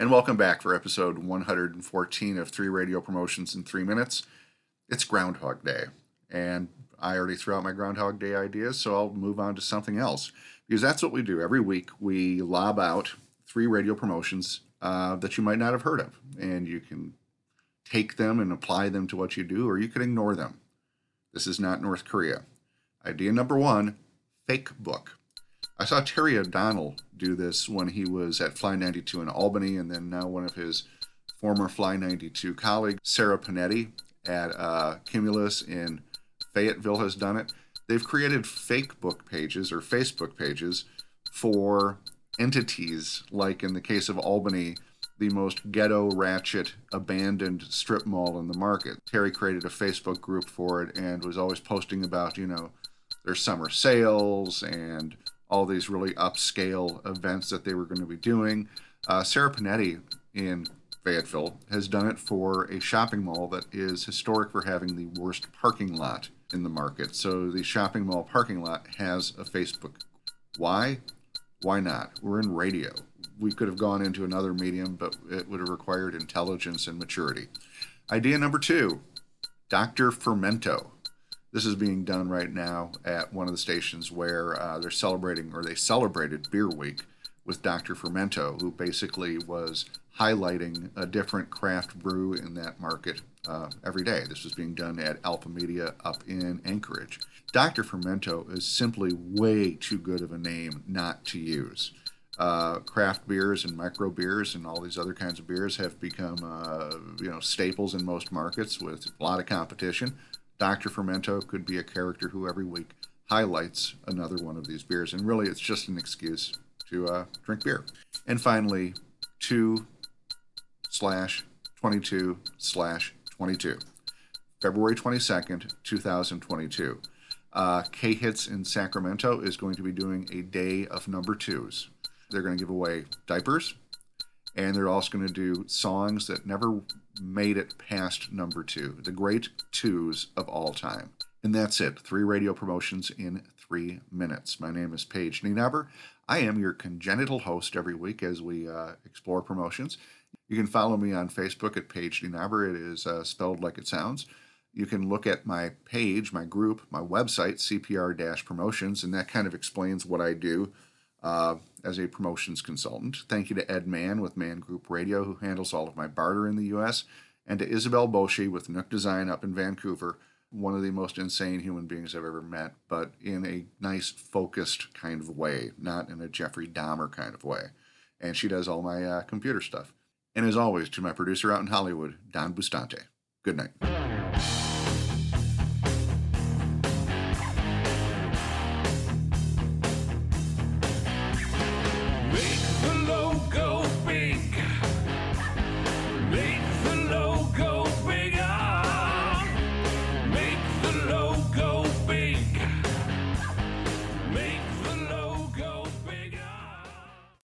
And welcome back for episode 114 of Three Radio Promotions in Three Minutes. It's Groundhog Day, and I already threw out my Groundhog Day ideas, so I'll move on to something else. Because that's what we do. Every week, we lob out three radio promotions uh, that you might not have heard of, and you can take them and apply them to what you do, or you can ignore them. This is not North Korea. Idea number one fake book. I saw Terry O'Donnell do this when he was at Fly 92 in Albany, and then now one of his former Fly 92 colleagues, Sarah Panetti at uh, Cumulus in Fayetteville, has done it. They've created fake book pages or Facebook pages for entities, like in the case of Albany, the most ghetto, ratchet, abandoned strip mall in the market. Terry created a Facebook group for it and was always posting about, you know, their summer sales and all these really upscale events that they were going to be doing. Uh, Sarah Panetti in Fayetteville has done it for a shopping mall that is historic for having the worst parking lot in the market. So the shopping mall parking lot has a Facebook. Why? Why not? We're in radio. We could have gone into another medium, but it would have required intelligence and maturity. Idea number two Dr. Fermento. This is being done right now at one of the stations where uh, they're celebrating, or they celebrated Beer Week with Dr. Fermento, who basically was highlighting a different craft brew in that market uh, every day. This was being done at Alpha Media up in Anchorage. Dr. Fermento is simply way too good of a name not to use. Uh, craft beers and micro beers and all these other kinds of beers have become, uh, you know, staples in most markets with a lot of competition. Dr. Fermento could be a character who every week highlights another one of these beers. And really, it's just an excuse to uh, drink beer. And finally, 2 slash 22 slash 22. February 22nd, 2022. Uh, K Hits in Sacramento is going to be doing a day of number twos. They're going to give away diapers, and they're also going to do songs that never made it past number two, the great twos of all time. And that's it. Three radio promotions in three minutes. My name is Paige Nienaber. I am your congenital host every week as we uh, explore promotions. You can follow me on Facebook at Paige Nienaber. It is uh, spelled like it sounds. You can look at my page, my group, my website, CPR promotions, and that kind of explains what I do uh, as a promotions consultant. Thank you to Ed Mann with Mann Group Radio, who handles all of my barter in the U.S., and to Isabel Boshi with Nook Design up in Vancouver, one of the most insane human beings I've ever met, but in a nice, focused kind of way, not in a Jeffrey Dahmer kind of way. And she does all my uh, computer stuff. And as always, to my producer out in Hollywood, Don Bustany. Good night.